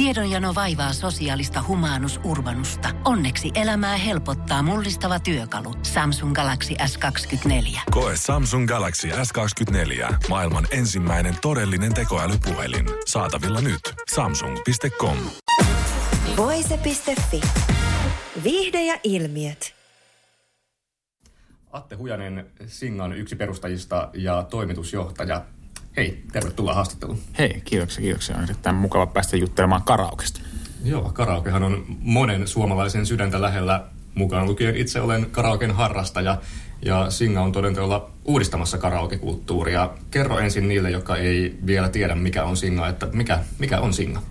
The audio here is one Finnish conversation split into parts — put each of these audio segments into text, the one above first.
Tiedonjano vaivaa sosiaalista humanus urbanusta. Onneksi elämää helpottaa mullistava työkalu. Samsung Galaxy S24. Koe Samsung Galaxy S24. Maailman ensimmäinen todellinen tekoälypuhelin. Saatavilla nyt. Samsung.com. Voise.fi. Viihde ja ilmiöt. Atte Hujanen, Singan yksi perustajista ja toimitusjohtaja. Hei, tervetuloa haastatteluun. Hei, kiitoksia, kiitoksia. On erittäin mukava päästä juttelemaan karaokesta. Joo, karaokehan on monen suomalaisen sydäntä lähellä mukaan lukien. Itse olen karaoken harrastaja ja Singa on todenteolla uudistamassa karaokekulttuuria. Kerro ensin niille, jotka ei vielä tiedä, mikä on Singa, että mikä, mikä on Singa?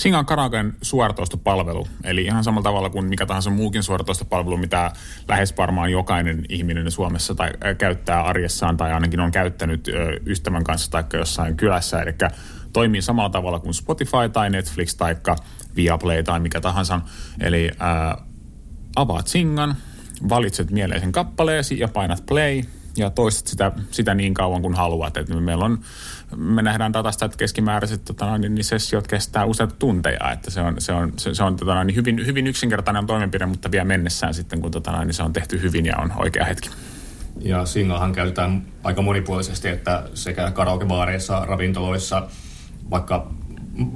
Singa on karaoken suoratoistopalvelu, eli ihan samalla tavalla kuin mikä tahansa muukin suoratoistopalvelu, mitä lähes varmaan jokainen ihminen Suomessa tai äh, käyttää arjessaan tai ainakin on käyttänyt ystävän kanssa tai jossain kylässä. Eli toimii samalla tavalla kuin Spotify tai Netflix tai Viaplay tai mikä tahansa. Eli ää, avaat Singan, valitset mieleisen kappaleesi ja painat play – ja toistat sitä, sitä niin kauan kuin haluat. Et meillä on, me nähdään datasta, että keskimääräiset tota, niin, niin sessiot kestää useita tunteja. Että se on, se on, se, se on tota, niin hyvin, hyvin yksinkertainen toimenpide, mutta vielä mennessään sitten, kun tota, niin se on tehty hyvin ja on oikea hetki. Ja singahan käytetään aika monipuolisesti, että sekä karaokebaareissa, ravintoloissa, vaikka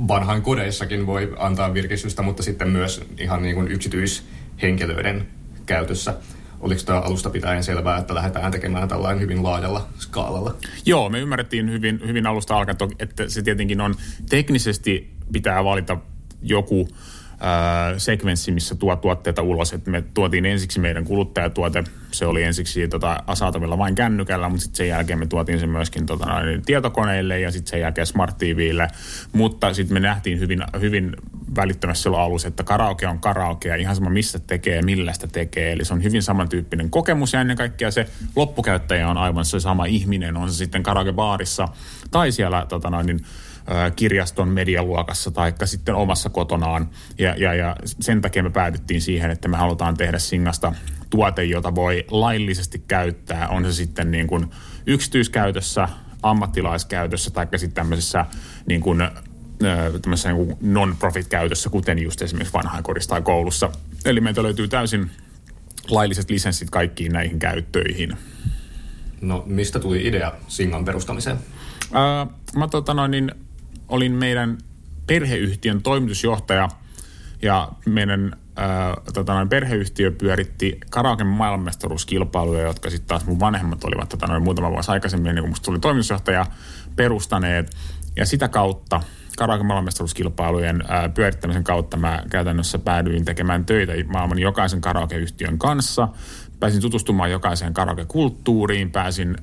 vanhan kodeissakin voi antaa virkistystä, mutta sitten myös ihan niin kuin yksityishenkilöiden käytössä. Oliko tämä alusta pitäen selvää, että lähdetään tekemään tällainen hyvin laajalla skaalalla? Joo, me ymmärrettiin hyvin, hyvin alusta alkaen, että se tietenkin on teknisesti pitää valita joku sekvenssi, missä tuo tuotteita ulos. Et me tuotiin ensiksi meidän kuluttajatuote, se oli ensiksi tota, saatavilla vain kännykällä, mutta sitten sen jälkeen me tuotiin se myöskin tota, tietokoneille ja sitten sen jälkeen Smart TVille. Mutta sitten me nähtiin hyvin, hyvin välittömästi silloin alussa, että karaoke on karaoke ja ihan sama missä tekee millä sitä tekee. Eli se on hyvin samantyyppinen kokemus ja ennen kaikkea se loppukäyttäjä on aivan se sama ihminen, on se sitten karaokebaarissa tai siellä tota, noin, kirjaston medialuokassa tai sitten omassa kotonaan. Ja, ja, ja sen takia me päädyttiin siihen, että me halutaan tehdä Singasta tuote, jota voi laillisesti käyttää. On se sitten niin kuin yksityiskäytössä, ammattilaiskäytössä tai sitten tämmöisessä niin kuin, tämmöisessä niin non-profit-käytössä, kuten just esimerkiksi vanhainkodissa tai koulussa. Eli meiltä löytyy täysin lailliset lisenssit kaikkiin näihin käyttöihin. No mistä tuli idea Singan perustamiseen? Ää, mä tota noin, niin olin meidän perheyhtiön toimitusjohtaja ja meidän ää, tota noin, perheyhtiö pyöritti karaoke maailmanmestaruuskilpailuja, jotka sitten taas mun vanhemmat olivat tota noin, muutama vuosi aikaisemmin, ennen kuin musta tuli toimitusjohtaja, perustaneet. Ja sitä kautta karaoke maailmanmestaruuskilpailujen pyörittämisen kautta mä käytännössä päädyin tekemään töitä maailman jokaisen karaokeyhtiön kanssa. Pääsin tutustumaan jokaiseen karaoke-kulttuuriin, pääsin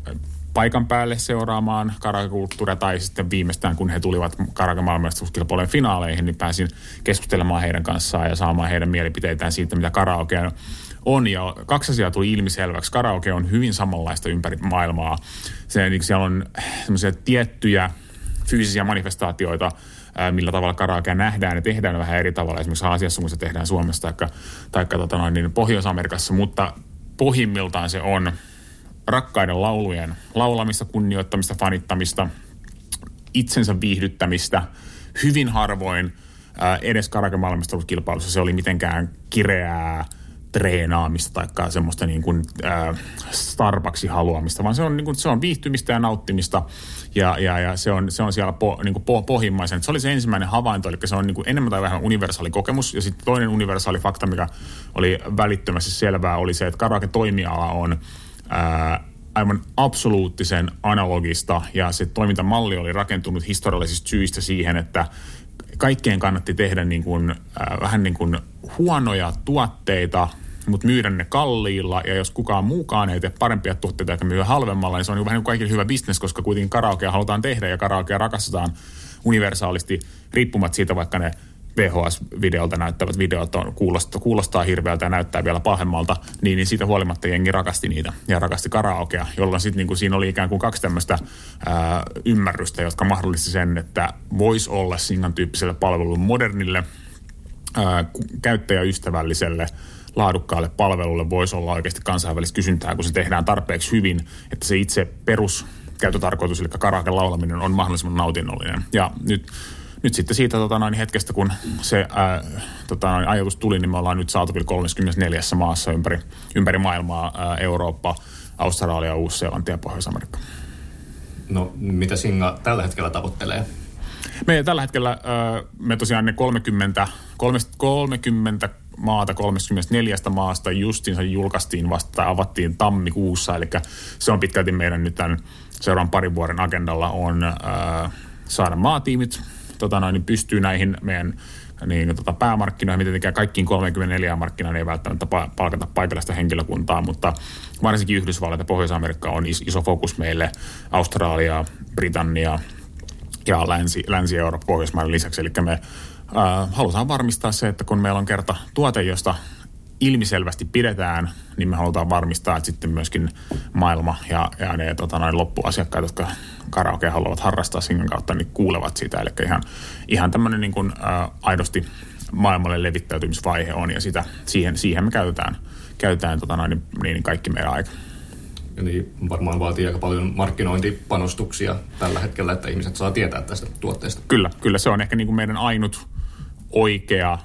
paikan päälle seuraamaan karaokekulttuuria tai sitten viimeistään kun he tulivat karaoke maailmanmestaruuskilpailujen finaaleihin, niin pääsin keskustelemaan heidän kanssaan ja saamaan heidän mielipiteitään siitä, mitä karaoke on. Ja kaksi asiaa tuli ilmiselväksi. Karaoke on hyvin samanlaista ympäri maailmaa. Se, niin siellä on semmoisia tiettyjä fyysisiä manifestaatioita, millä tavalla karaokea nähdään ja tehdään vähän eri tavalla. Esimerkiksi asiassa, kun se tehdään Suomessa tai, tai tota noin, niin Pohjois-Amerikassa, mutta pohjimmiltaan se on – rakkaiden laulujen laulamista, kunnioittamista, fanittamista, itsensä viihdyttämistä. Hyvin harvoin ää, edes karakemalmisteluskilpailussa se oli mitenkään kireää treenaamista tai semmoista niin kuin, äh, Starbucksin haluamista, vaan se on, niin kuin, se on viihtymistä ja nauttimista ja, ja, ja se, on, se on siellä po, niin kuin po, pohjimmaisen. Se oli se ensimmäinen havainto, eli se on niin kuin enemmän tai vähemmän universaali kokemus ja sitten toinen universaali fakta, mikä oli välittömästi selvää, oli se, että karaoke-toimiala on aivan absoluuttisen analogista. Ja se toimintamalli oli rakentunut historiallisista syistä siihen, että kaikkeen kannatti tehdä niin kuin, äh, vähän niin kuin huonoja tuotteita, mutta myydä ne kalliilla. Ja jos kukaan muukaan ei tee parempia tuotteita eikä myy halvemmalla, niin se on niin vähän niin kuin kaikille hyvä bisnes, koska kuitenkin karaokea halutaan tehdä ja karaokea rakastetaan universaalisti riippumatta siitä, vaikka ne VHS-videolta näyttävät videot on, kuulostaa, kuulostaa hirveältä ja näyttää vielä pahemmalta, niin, niin siitä huolimatta jengi rakasti niitä ja rakasti karaokea, jolloin sitten niin siinä oli ikään kuin kaksi tämmöistä ymmärrystä, jotka mahdollisti sen, että voisi olla Singan tyyppiselle palvelulle modernille, ää, käyttäjäystävälliselle, laadukkaalle palvelulle voisi olla oikeasti kansainvälistä kysyntää, kun se tehdään tarpeeksi hyvin, että se itse perus käyttötarkoitus, eli karaoke laulaminen on mahdollisimman nautinnollinen. Ja nyt nyt sitten siitä tota, noin hetkestä, kun se ää, tota, noin ajatus tuli, niin me ollaan nyt saatavilla 34 maassa ympäri, ympäri maailmaa, ää, Eurooppa, Australia, Uusi-Seelanti ja Pohjois-Amerikka. No, mitä Singa tällä hetkellä tavoittelee? Me tällä hetkellä, me tosiaan ne 30, 30 maata 34 maasta justiinsa julkaistiin vasta tai avattiin tammikuussa, eli se on pitkälti meidän nyt tämän seuraavan parin vuoden agendalla on saada maatiimit tota noin, niin pystyy näihin meidän niin, tota päämarkkinoihin, tietenkään kaikkiin 34 markkinaan ei välttämättä palkata paikallista henkilökuntaa, mutta varsinkin Yhdysvallat ja Pohjois-Amerikka on iso fokus meille, Australia, Britannia ja Länsi, Länsi-Eurooppa Pohjoismaiden lisäksi. Eli me äh, halutaan varmistaa se, että kun meillä on kerta tuote, josta ilmiselvästi pidetään, niin me halutaan varmistaa, että sitten myöskin maailma ja, ja ne tota, noin loppuasiakkaat, jotka karaoke haluavat harrastaa singan kautta, niin kuulevat sitä. Eli ihan, ihan tämmöinen niin kuin, ä, aidosti maailmalle levittäytymisvaihe on, ja sitä, siihen, siihen me käytetään, käytetään tota noin, niin, niin kaikki meidän aika. Eli varmaan vaatii aika paljon markkinointipanostuksia tällä hetkellä, että ihmiset saa tietää tästä tuotteesta. Kyllä, kyllä se on ehkä niin kuin meidän ainut oikea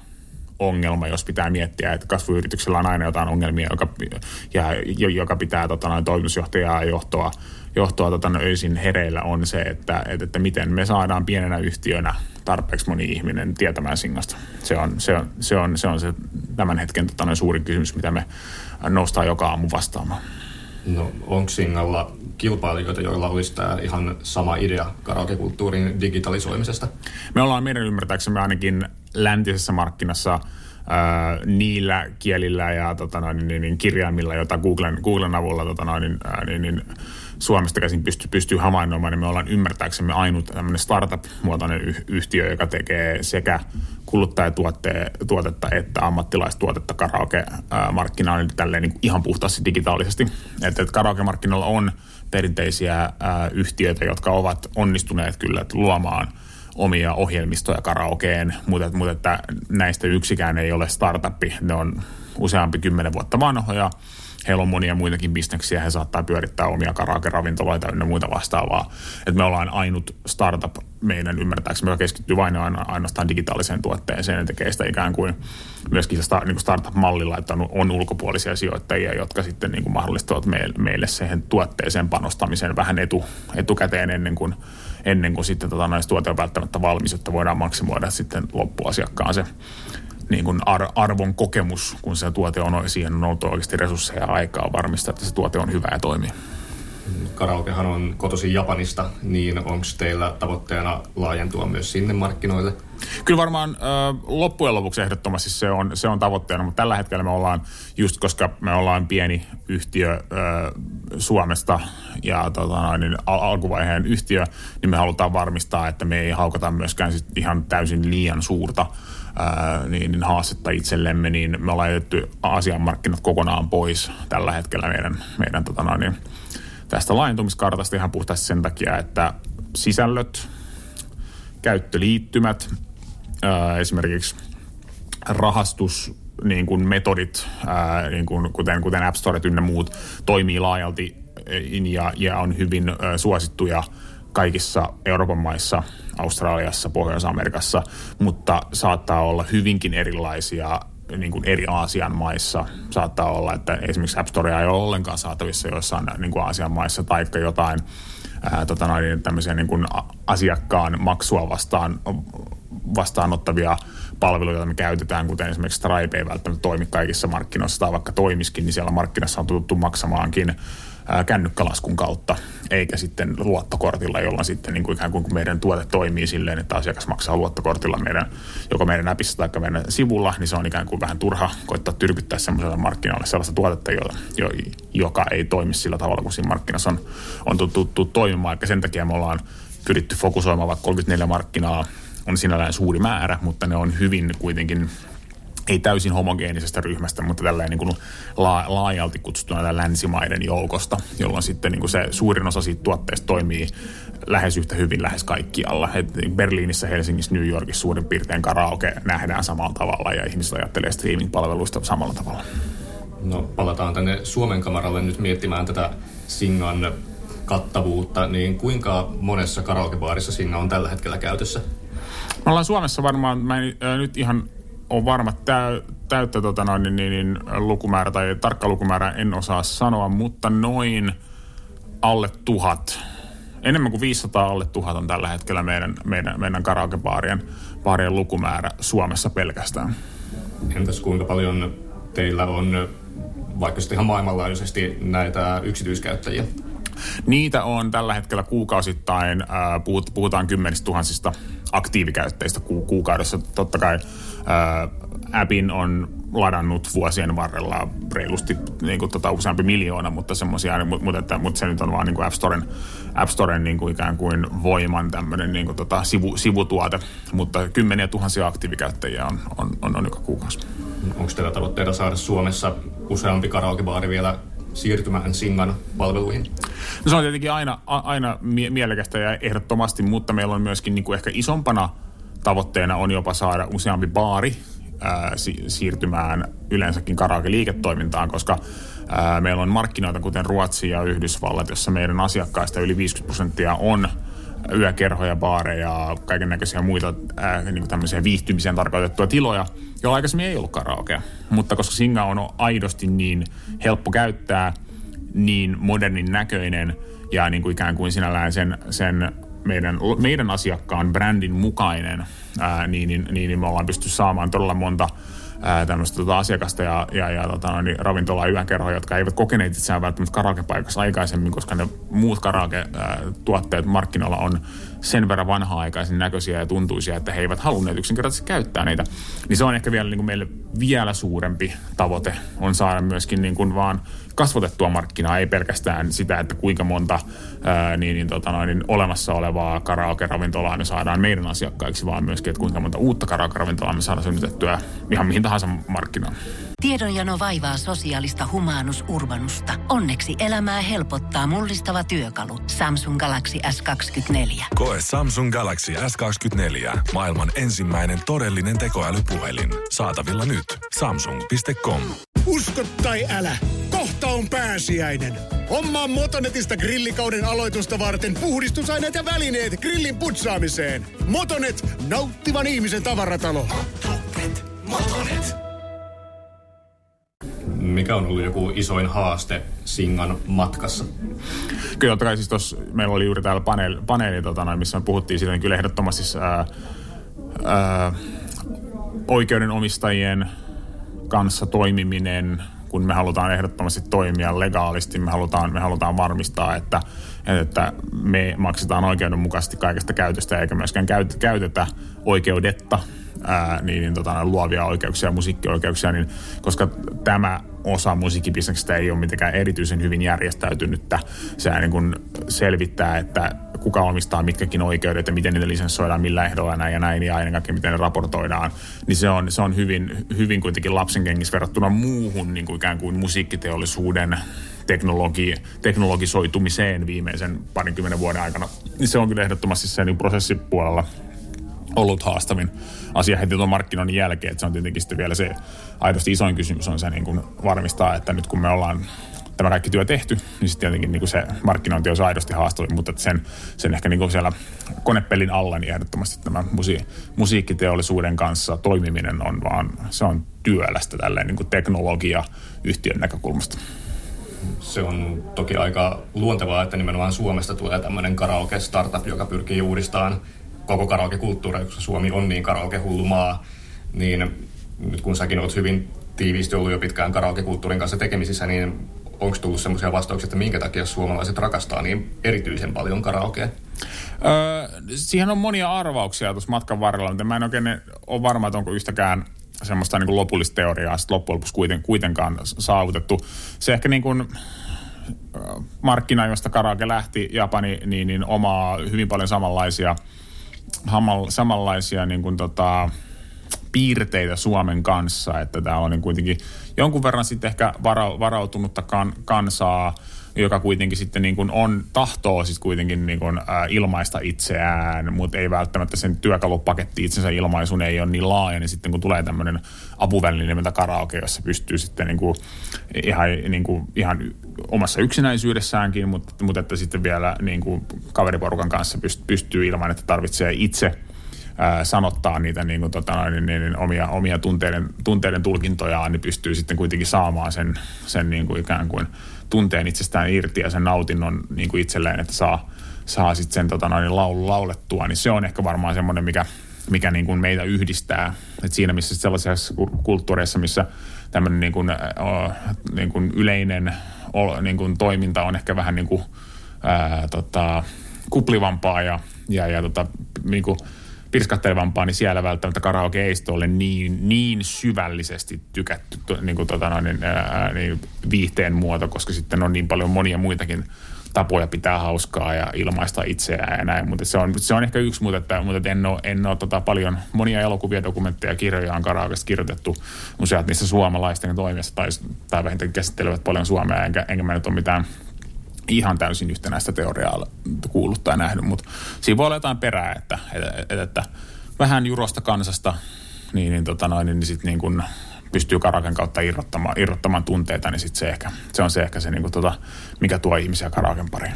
ongelma, jos pitää miettiä, että kasvuyrityksellä on aina jotain ongelmia, joka, ja, joka pitää tota, noin, toimitusjohtajaa ja johtoa, johtoa tota, öisin hereillä, on se, että, että, että miten me saadaan pienenä yhtiönä tarpeeksi moni ihminen tietämään Singasta. Se on se, on, se, on, se, on se tämän hetken tota, noin, suurin kysymys, mitä me noustaa joka aamu vastaamaan. No, onko Singalla kilpailijoita, joilla olisi tämä ihan sama idea karaokekulttuurin digitalisoimisesta? Me ollaan meidän ymmärtääksemme ainakin läntisessä markkinassa ää, niillä kielillä ja tota noin, niin, niin, kirjaimilla, joita Googlen, Googlen avulla tota noin, niin, niin, niin, Suomesta käsin pystyy, pystyy havainnoimaan, niin me ollaan ymmärtääksemme ainut tämmöinen startup-muotoinen yhtiö, joka tekee sekä kuluttajatuotetta että ammattilaistuotetta karaoke-markkinoilla tälleen niin ihan puhtaasti digitaalisesti. Että, että karaoke-markkinoilla on perinteisiä ää, yhtiöitä, jotka ovat onnistuneet kyllä luomaan – omia ohjelmistoja karaokeen, mutta, mutta että näistä yksikään ei ole startuppi. Ne on useampi kymmenen vuotta vanhoja. Heillä on monia muitakin bisneksiä, he saattaa pyörittää omia karaoke-ravintoloita ja muita vastaavaa. Et me ollaan ainut startup meidän ymmärtääksemme, joka keskittyy vain ainoastaan digitaaliseen tuotteeseen ja tekee sitä ikään kuin myöskin sitä niin startup-mallilla, että on, on ulkopuolisia sijoittajia, jotka sitten niin kuin mahdollistavat meille, meille siihen tuotteeseen panostamisen vähän etu, etukäteen ennen kuin ennen kuin sitten tota, näistä tuote on välttämättä valmis, että voidaan maksimoida sitten loppuasiakkaan se niin kuin ar- arvon kokemus, kun se tuote on, siihen on ollut oikeasti resursseja ja aikaa varmistaa, että se tuote on hyvä ja toimii. Karaokehan on kotoisin Japanista, niin onko teillä tavoitteena laajentua myös sinne markkinoille? Kyllä varmaan äh, loppujen lopuksi ehdottomasti se on, se on tavoitteena, mutta tällä hetkellä me ollaan, just koska me ollaan pieni yhtiö äh, Suomesta ja tota niin al- alkuvaiheen yhtiö, niin me halutaan varmistaa, että me ei haukata myöskään sit ihan täysin liian suurta ää, niin, niin haastetta itsellemme, niin me ollaan jätetty Aasian markkinat kokonaan pois tällä hetkellä meidän, meidän tota niin, tästä laajentumiskartasta ihan puhtaasti sen takia, että sisällöt, käyttöliittymät, esimerkiksi rahastus, niin kuin metodit, ää, niin kuin, kuten, kuten App Store ynnä muut, toimii laajalti ja, ja on hyvin suosittuja kaikissa Euroopan maissa, Australiassa, Pohjois-Amerikassa, mutta saattaa olla hyvinkin erilaisia niin kuin eri Aasian maissa. Saattaa olla, että esimerkiksi App Storea ei ole ollenkaan saatavissa joissain niin kuin Aasian maissa, tai jotain ää, tota noin, tämmöisiä niin kuin asiakkaan maksua vastaan, vastaanottavia palveluja, joita me käytetään, kuten esimerkiksi Stripe ei välttämättä toimi kaikissa markkinoissa, tai vaikka toimiskin, niin siellä markkinassa on tuttu maksamaankin kännykkalaskun kautta, eikä sitten luottokortilla, jolla sitten niin kuin ikään kuin meidän tuote toimii silleen, että asiakas maksaa luottokortilla meidän, joko meidän appissa tai meidän sivulla, niin se on ikään kuin vähän turha koittaa tyrkyttää semmoiselle markkinoille sellaista tuotetta, jo, jo, joka ei toimi sillä tavalla, kun siinä markkinassa on, on tuttu toimimaan. Ja sen takia me ollaan pyritty fokusoimaan vaikka 34 markkinaa, on sinällään suuri määrä, mutta ne on hyvin kuitenkin ei täysin homogeenisestä ryhmästä, mutta tällainen niin kuin laajalti kutsuttuna länsimaiden joukosta, jolloin sitten niin kuin se suurin osa siitä tuotteesta toimii lähes yhtä hyvin lähes kaikkialla. Et Berliinissä, Helsingissä, New Yorkissa suurin piirtein karaoke nähdään samalla tavalla ja ihmiset ajattelee streaming-palveluista samalla tavalla. No palataan tänne Suomen kamaralle nyt miettimään tätä Singan kattavuutta, niin kuinka monessa karaokebaarissa Singa on tällä hetkellä käytössä? Me ollaan Suomessa varmaan, mä en äh, nyt ihan ole varma täy, täyttä tota noin, niin, niin, niin, lukumäärä tai tarkka lukumäärä en osaa sanoa, mutta noin alle tuhat. Enemmän kuin 500 alle tuhat on tällä hetkellä meidän, meidän, meidän karaokebaarien baarien lukumäärä Suomessa pelkästään. Entäs kuinka paljon teillä on vaikka sitten ihan maailmanlaajuisesti näitä yksityiskäyttäjiä? Niitä on tällä hetkellä kuukausittain, puhutaan kymmenistä tuhansista aktiivikäyttäjistä ku, kuukaudessa. Totta kai appin on ladannut vuosien varrella reilusti niin kuin, tota, useampi miljoona, mutta semmoisia, mutta, että, mutta se nyt on vaan niin kuin App Storen, App Storen niin kuin ikään kuin voiman tämmöinen niin kuin, tota, sivu, sivutuote, mutta kymmeniä tuhansia aktiivikäyttäjiä on, on, on, on joka kuukausi. Onko teillä tavoitteita saada Suomessa useampi karaokebaari vielä siirtymään Singan palveluihin? No se on tietenkin aina, aina mie- mielekästä ja ehdottomasti, mutta meillä on myöskin niin kuin ehkä isompana tavoitteena on jopa saada useampi baari ää, si- siirtymään yleensäkin karaoke-liiketoimintaan, koska ää, meillä on markkinoita kuten Ruotsi ja Yhdysvallat, jossa meidän asiakkaista yli 50 prosenttia on yökerhoja, baareja, kaiken näköisiä muita ää, niin kuin tämmöisiä viihtymiseen tarkoitettuja tiloja, joilla aikaisemmin ei ollut karaokea. Mutta koska Singa on aidosti niin helppo käyttää, niin modernin näköinen ja niin kuin ikään kuin sinällään sen, sen meidän, meidän asiakkaan brändin mukainen, ää, niin, niin, niin, niin me ollaan pysty saamaan todella monta tämmöistä tota, asiakasta ja, ja, ja tota, niin ravintola- ja yökerhoja, jotka eivät kokeneet itseään välttämättä karaokepaikassa aikaisemmin, koska ne muut karaoke-tuotteet markkinoilla on sen verran vanha-aikaisen näköisiä ja tuntuisia, että he eivät halunneet yksinkertaisesti käyttää niitä. Niin se on ehkä vielä niin kuin meille vielä suurempi tavoite on saada myöskin niin kuin vaan kasvatettua markkinaa, ei pelkästään sitä, että kuinka monta ää, niin, niin, tota noin, niin olemassa olevaa karaoke-ravintolaa me saadaan meidän asiakkaiksi, vaan myöskin, että kuinka monta uutta karaoke-ravintolaa me saadaan synnytettyä ihan mihin tahansa markkinaan. Tiedonjano vaivaa sosiaalista humanus urbanusta. Onneksi elämää helpottaa mullistava työkalu. Samsung Galaxy S24. Koe Samsung Galaxy S24. Maailman ensimmäinen todellinen tekoälypuhelin. Saatavilla nyt. Samsung.com. Usko tai älä, on pääsiäinen. Hommaa Motonetista grillikauden aloitusta varten puhdistusaineet ja välineet grillin putsaamiseen. Motonet, nauttivan ihmisen tavaratalo. Motonet, Motonet. Mikä on ollut joku isoin haaste Singan matkassa? Kyllä totta kai siis tossa, meillä oli juuri täällä paneeli, paneeli tota noin, missä me puhuttiin siitä, niin kyllä ehdottomasti ää, ää, oikeudenomistajien kanssa toimiminen, kun me halutaan ehdottomasti toimia legaalisti, me halutaan, me halutaan varmistaa, että, että me maksetaan oikeudenmukaisesti kaikesta käytöstä eikä myöskään käytetä oikeudetta ää, niin, niin tota, luovia oikeuksia, musiikkioikeuksia, niin, koska tämä osa musiikkibisneksestä ei ole mitenkään erityisen hyvin järjestäytynyttä. Se niin kun selvittää, että kuka omistaa mitkäkin oikeudet ja miten niitä lisenssoidaan, millä ehdolla näin ja näin ja ennen kaikkea miten ne raportoidaan. Niin se on, se on hyvin, hyvin kuitenkin lapsenkengissä verrattuna muuhun niin kuin ikään kuin musiikkiteollisuuden teknologi, teknologisoitumiseen viimeisen parinkymmenen vuoden aikana. Niin se on kyllä ehdottomasti se niin prosessipuolella ollut haastavin asia heti tuon markkinoinnin jälkeen. Että se on tietenkin sitten vielä se aidosti isoin kysymys on se niin kuin varmistaa, että nyt kun me ollaan tämä kaikki työ tehty, niin sitten tietenkin niin kuin se markkinointi on aidosti haastavin, mutta sen, sen ehkä niin kuin siellä konepelin alla niin ehdottomasti tämä musi, musiikkiteollisuuden kanssa toimiminen on vaan, se on työlästä tälleen niin kuin teknologia yhtiön näkökulmasta. Se on toki aika luontevaa, että nimenomaan Suomesta tulee tämmöinen karaoke-startup, joka pyrkii uudistamaan koko karaoke-kulttuuria, koska Suomi on niin karaoke-hullu maa, niin nyt kun säkin olet hyvin tiiviisti ollut jo pitkään karaoke-kulttuurin kanssa tekemisissä, niin onko tullut sellaisia vastauksia, että minkä takia suomalaiset rakastaa niin erityisen paljon karaokea? Öö, siihen on monia arvauksia tuossa matkan varrella, mutta mä en oikein ole varma, että onko yhtäkään semmoista niin kuin lopullista teoriaa sitten loppujen lopuksi kuiten, kuitenkaan saavutettu. Se ehkä niin kuin, markkina, josta karaoke lähti, Japani, niin, niin omaa hyvin paljon samanlaisia – samanlaisia niin kuin tota, piirteitä Suomen kanssa, että täällä on niin kuitenkin jonkun verran sitten ehkä vara, varautunutta kan, kansaa, joka kuitenkin sitten niin kuin on, tahtoo siis kuitenkin niin kuin, ä, ilmaista itseään, mutta ei välttämättä sen työkalupaketti itsensä ilmaisun ei ole niin laaja, niin sitten kun tulee tämmöinen apuväline nimeltä karaoke, jossa pystyy sitten niin kuin, ihan, niin kuin, ihan omassa yksinäisyydessäänkin, mutta, mutta että sitten vielä niin kuin kaveriporukan kanssa pystyy ilman, että tarvitsee itse sanottaa niitä niin kuin, tota, niin, niin, niin, omia, omia tunteiden, tunteiden tulkintojaan, niin pystyy sitten kuitenkin saamaan sen, sen niin kuin ikään kuin tunteen itsestään irti ja sen nautinnon niin kuin itselleen, että saa, saa sitten sen tota, noin, laulu laulettua, niin se on ehkä varmaan semmoinen, mikä, mikä niin kuin meitä yhdistää. Et siinä missä sellaisessa kulttuureissa, missä tämmöinen niin kuin, niin kuin yleinen niin kuin toiminta on ehkä vähän niin kuin, ää, tota, kuplivampaa ja, ja, ja tota, niin kuin pirskattelevampaa, niin siellä välttämättä karaoke ei ole niin, niin syvällisesti tykätty niin kuin, tota, noin, ää, niin, viihteen muoto, koska sitten on niin paljon monia muitakin tapoja pitää hauskaa ja ilmaista itseään ja näin. Mutta se on, se on ehkä yksi, mutta, että, mutta en ole, en ole tota paljon, monia elokuvia, dokumentteja, kirjoja on karaokesta kirjoitettu. Useat niissä suomalaisten toimijassa tai, tai vähintään käsittelevät paljon suomea, enkä, enkä mä nyt ole mitään ihan täysin yhtenäistä teoriaa kuullut tai nähnyt, mutta siinä voi olla jotain perää, että, että, että, vähän jurosta kansasta, niin, niin, tota noin, niin sit niin kun pystyy karaken kautta irrottamaan, irrottamaan tunteita, niin sit se, ehkä, se on se ehkä se, niin kuin tota, mikä tuo ihmisiä karaken pariin.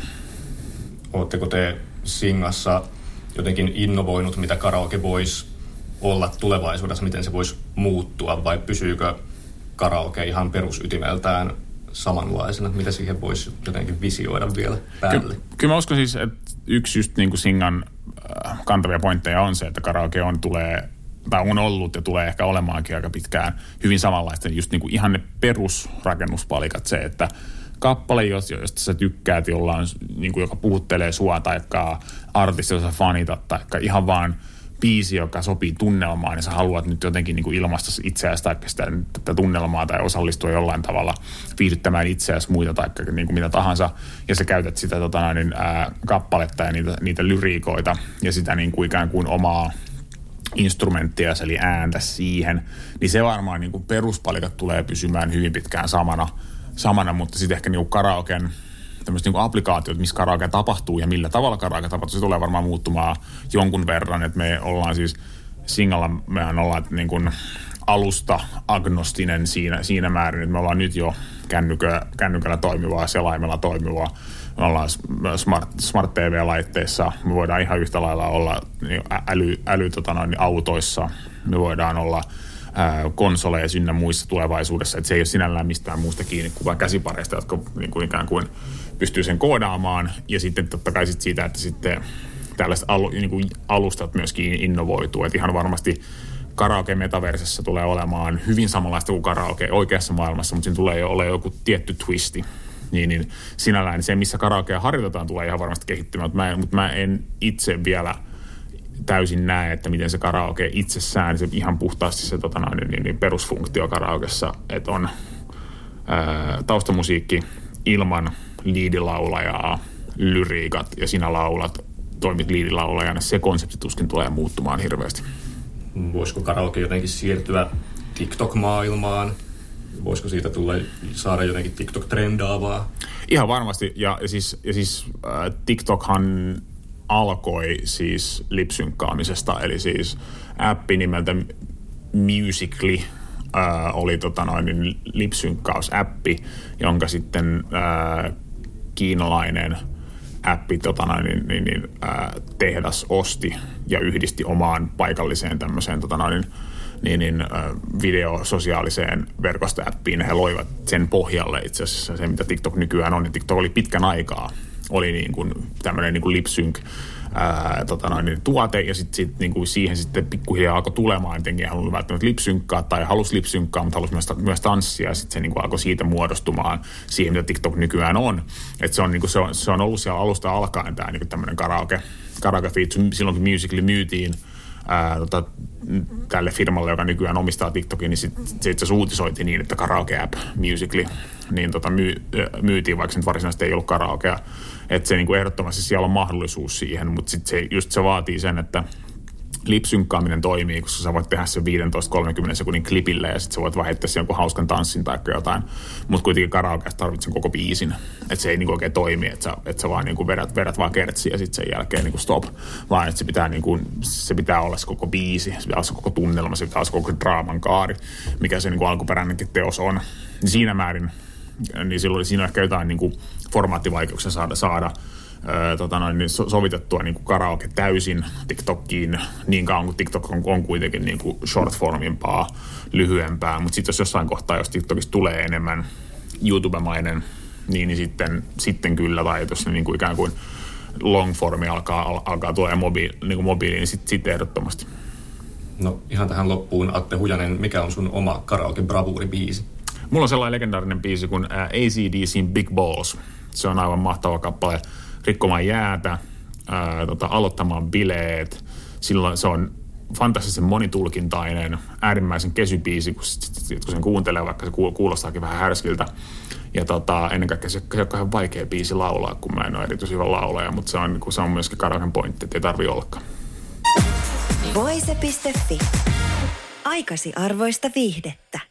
Oletteko te Singassa jotenkin innovoinut, mitä karaoke voisi olla tulevaisuudessa, miten se voisi muuttua, vai pysyykö karaoke ihan perusytimeltään samanlaisena, mitä siihen voisi jotenkin visioida vielä päälle? Ky- kyllä mä uskon siis, että yksi just niin kuin Singan äh, kantavia pointteja on se, että karaoke on, tulee tai on ollut ja tulee ehkä olemaankin aika pitkään hyvin samanlaista, just niin kuin ihan ne perusrakennuspalikat, se, että kappale, josta sä tykkäät, jolla on, niin kuin, joka puhuttelee sua, tai artisti, jota sä fanitat, tai ihan vaan biisi, joka sopii tunnelmaan, niin sä haluat nyt jotenkin niin kuin ilmaista itseäsi tai sitä, tätä tunnelmaa tai osallistua jollain tavalla viihdyttämään itseäsi muita tai niin kuin mitä tahansa, ja sä käytät sitä tota, niin, ää, kappaletta ja niitä, niitä lyriikoita ja sitä niin kuin ikään kuin omaa instrumenttia, eli ääntä siihen, niin se varmaan niin kuin peruspalikat tulee pysymään hyvin pitkään samana, samana mutta sitten ehkä niin kuin karaoken tämmöiset niin applikaatiot, missä karaoke tapahtuu ja millä tavalla karaoke tapahtuu, se tulee varmaan muuttumaan jonkun verran, että me ollaan siis Singalla, mehän ollaan niin kuin alusta agnostinen siinä, siinä määrin, että me ollaan nyt jo kännykä, kännykällä toimivaa, selaimella toimivaa. Me ollaan smart, smart TV-laitteissa, me voidaan ihan yhtä lailla olla niin äly, äly tota noin, autoissa, me voidaan olla konsoleissa ynnä muissa tulevaisuudessa, että se ei ole sinällään mistään muusta kiinni kuin vain käsipareista, jotka niin kuin ikään kuin pystyy sen koodaamaan. Ja sitten totta kai sit siitä, että sitten tällaiset alu, niin kuin alustat myöskin innovoituu, että ihan varmasti karaoke metaversessa tulee olemaan hyvin samanlaista kuin karaoke oikeassa maailmassa, mutta siinä tulee jo olla joku tietty twisti. Niin, niin sinällään se, missä karaokea harjoitetaan, tulee ihan varmasti kehittymään, mutta mä, mutta mä en itse vielä täysin näe, että miten se karaoke itsessään, se ihan puhtaasti se tota noin, niin, niin perusfunktio karaokessa, että on ää, taustamusiikki ilman liidilaulajaa, lyriikat ja sinä laulat, toimit liidilaulajana, se konsepti tuskin tulee muuttumaan hirveästi. Voisiko karaoke jotenkin siirtyä TikTok-maailmaan? voisiko siitä tulla saada jotenkin TikTok-trendaavaa? Ihan varmasti. Ja, ja siis, ja siis äh, TikTokhan alkoi siis lipsynkkaamisesta, eli siis appi nimeltä Musically äh, oli tota noin, lipsynkkaus-appi, jonka sitten äh, kiinalainen appi tota noin, niin, niin, niin, äh, tehdas osti ja yhdisti omaan paikalliseen tämmöiseen tota noin, niin, niin video sosiaaliseen verkostoäppiin. He loivat sen pohjalle itse asiassa se, mitä TikTok nykyään on. Niin TikTok oli pitkän aikaa, oli niin kuin tämmöinen niin kuin lip sync ää, tota noin, niin tuote ja sitten sit, niin kuin siihen sitten pikkuhiljaa alkoi tulemaan, jotenkin ei halunnut välttämättä lipsynkkaa tai halusi lipsynkkaa, mutta halusi myös, myös tanssia ja sitten se niin kuin alkoi siitä muodostumaan siihen, mitä TikTok nykyään on. Et se, on, niin kuin, se, on, se on ollut siellä alusta alkaen tämä niin tämmöinen karaoke, karaoke feature, silloin kun Musical.ly myytiin – ää, tota, tälle firmalle, joka nykyään omistaa TikTokin, niin sitten sit se itse niin, että karaoke app Musically niin tota, myy, myytiin, vaikka se nyt varsinaisesti ei ollut karaokea. Että se niin kuin ehdottomasti siellä on mahdollisuus siihen, mutta sitten se, just se vaatii sen, että lipsynkkaaminen toimii, koska sä voit tehdä sen 15-30 sekunnin klipille ja sitten sä voit vaan heittää jonkun hauskan tanssin tai jotain. Mutta kuitenkin karaokeassa tarvitset koko biisin. Että se ei niinku oikein toimi, että sä, et sä vaan niinku vedät, vedät vaan kertsiä ja sitten sen jälkeen niinku stop. Vaan että se pitää, niinku, se pitää olla se koko biisi, se pitää olla se koko tunnelma, se pitää olla se koko draaman kaari, mikä se niinku alkuperäinenkin teos on. Niin siinä määrin, niin silloin siinä on ehkä jotain niinku formaattivaikeuksia saada, saada tota noin, niin so, sovitettua niin kuin karaoke täysin TikTokiin niin kauan kuin TikTok on, on kuitenkin niin kuin short formimpaa, lyhyempää. Mutta sitten jos jossain kohtaa, jos TikTokista tulee enemmän YouTube-mainen, niin, niin sitten, sitten kyllä, tai jos niin kuin ikään kuin long formi alkaa, alkaa tuoda mobiili, niin kuin mobiiliin, niin sitten sit ehdottomasti. No ihan tähän loppuun, Atte Hujanen, mikä on sun oma karaoke bravuuri biisi? Mulla on sellainen legendaarinen biisi kuin ACDCin Big Balls. Se on aivan mahtava kappale. Rikkomaan jäätä, ää, tota, aloittamaan bileet. Silloin se on fantastisen monitulkintainen, äärimmäisen kesybiisi, kun, kun sen kuuntelee, vaikka se kuulostaakin vähän härskiltä. Ja tota, ennen kaikkea se, se on vaikea biisi laulaa, kun mä en ole erityisen hyvä laulaja, mutta se on, se on myöskin karaoken pointti, että ei tarvi ollakaan. Voise.fi. Aikasi arvoista viihdettä.